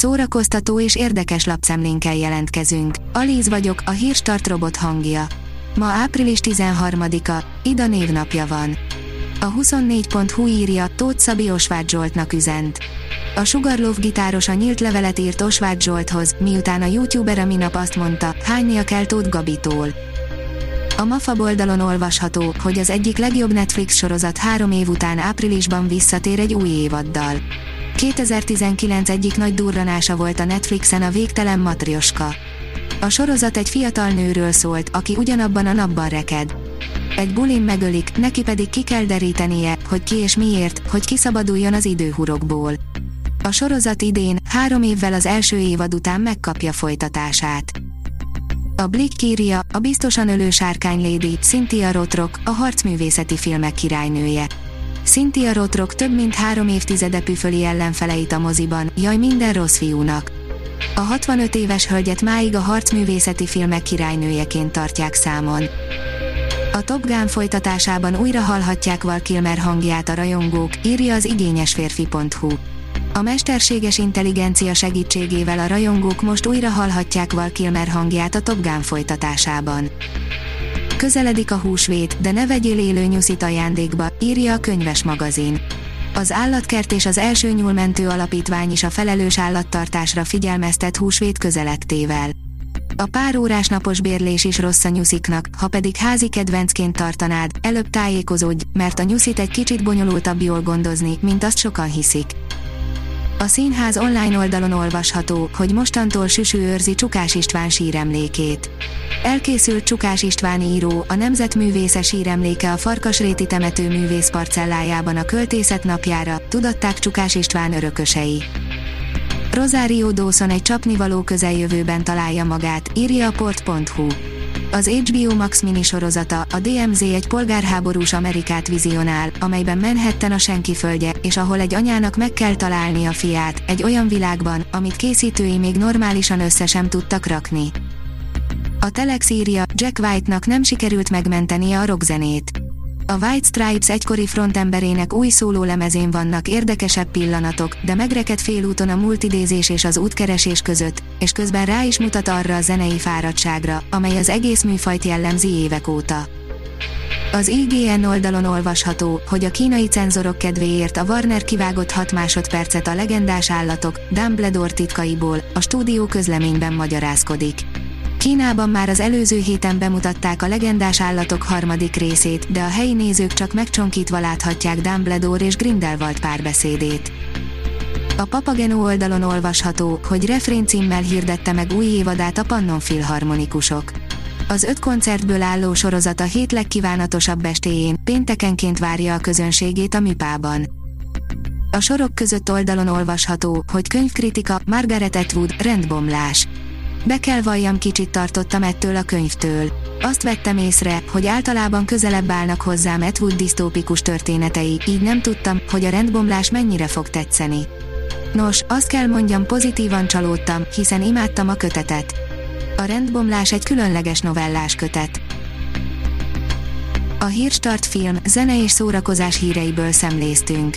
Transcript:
szórakoztató és érdekes lapszemlénkkel jelentkezünk. Alíz vagyok, a hírstart robot hangja. Ma április 13-a, Ida névnapja van. A 24.hu írja, Tóth Szabi Osváth Zsoltnak üzent. A Sugarlove gitáros a nyílt levelet írt Osváth Zsolthoz, miután a youtuber a minap azt mondta, hánynia kell Tóth Gabitól. A MAFA oldalon olvasható, hogy az egyik legjobb Netflix sorozat három év után áprilisban visszatér egy új évaddal. 2019 egyik nagy durranása volt a Netflixen a végtelen matrioska. A sorozat egy fiatal nőről szólt, aki ugyanabban a napban reked. Egy bulin megölik, neki pedig ki kell derítenie, hogy ki és miért, hogy kiszabaduljon az időhurokból. A sorozat idén, három évvel az első évad után megkapja folytatását. A Blick írja, a biztosan ölő sárkány Lady, Cynthia Rotrock, a harcművészeti filmek királynője. Cynthia Rotrock több mint három évtizede püföli ellenfeleit a moziban, jaj minden rossz fiúnak. A 65 éves hölgyet máig a harcművészeti filmek királynőjeként tartják számon. A Top Gun folytatásában újra hallhatják Val Kilmer hangját a rajongók, írja az igényesférfi.hu. A mesterséges intelligencia segítségével a rajongók most újra hallhatják Val Kilmer hangját a Top Gun folytatásában. Közeledik a húsvét, de ne vegyél élő nyuszit ajándékba, írja a könyves magazin. Az állatkert és az első nyúlmentő alapítvány is a felelős állattartásra figyelmeztet húsvét közelettével. A pár órás napos bérlés is rossz a nyusziknak, ha pedig házi kedvencként tartanád, előbb tájékozódj, mert a nyuszit egy kicsit bonyolultabb jól gondozni, mint azt sokan hiszik. A színház online oldalon olvasható, hogy mostantól Süsű őrzi Csukás István síremlékét. Elkészült Csukás István író, a Nemzetművésze síremléke a Farkasréti temető művész parcellájában a költészet napjára, tudatták Csukás István örökösei. Rosario Dawson egy csapnivaló közeljövőben találja magát, írja a port.hu. Az HBO Max minisorozata, a DMZ egy polgárháborús Amerikát vizionál, amelyben Manhattan a senki földje, és ahol egy anyának meg kell találni a fiát, egy olyan világban, amit készítői még normálisan össze sem tudtak rakni. A Telex írja, Jack White-nak nem sikerült megmentenie a rockzenét. A White Stripes egykori frontemberének új lemezén vannak érdekesebb pillanatok, de megrekedt félúton a multidézés és az útkeresés között, és közben rá is mutat arra a zenei fáradtságra, amely az egész műfajt jellemzi évek óta. Az IGN oldalon olvasható, hogy a kínai cenzorok kedvéért a Warner kivágott 6 másodpercet a legendás állatok, Dumbledore titkaiból, a stúdió közleményben magyarázkodik. Kínában már az előző héten bemutatták a legendás állatok harmadik részét, de a helyi nézők csak megcsonkítva láthatják Dumbledore és Grindelwald párbeszédét. A Papageno oldalon olvasható, hogy refrén címmel hirdette meg új évadát a Pannon Filharmonikusok. Az öt koncertből álló sorozat a hét legkívánatosabb estéjén, péntekenként várja a közönségét a Műpában. A sorok között oldalon olvasható, hogy könyvkritika, Margaret Atwood, rendbomlás. Be kell valljam kicsit tartottam ettől a könyvtől. Azt vettem észre, hogy általában közelebb állnak hozzám Atwood disztópikus történetei, így nem tudtam, hogy a rendbomlás mennyire fog tetszeni. Nos, azt kell mondjam pozitívan csalódtam, hiszen imádtam a kötetet. A rendbomlás egy különleges novellás kötet. A Hírstart film, zene és szórakozás híreiből szemléztünk.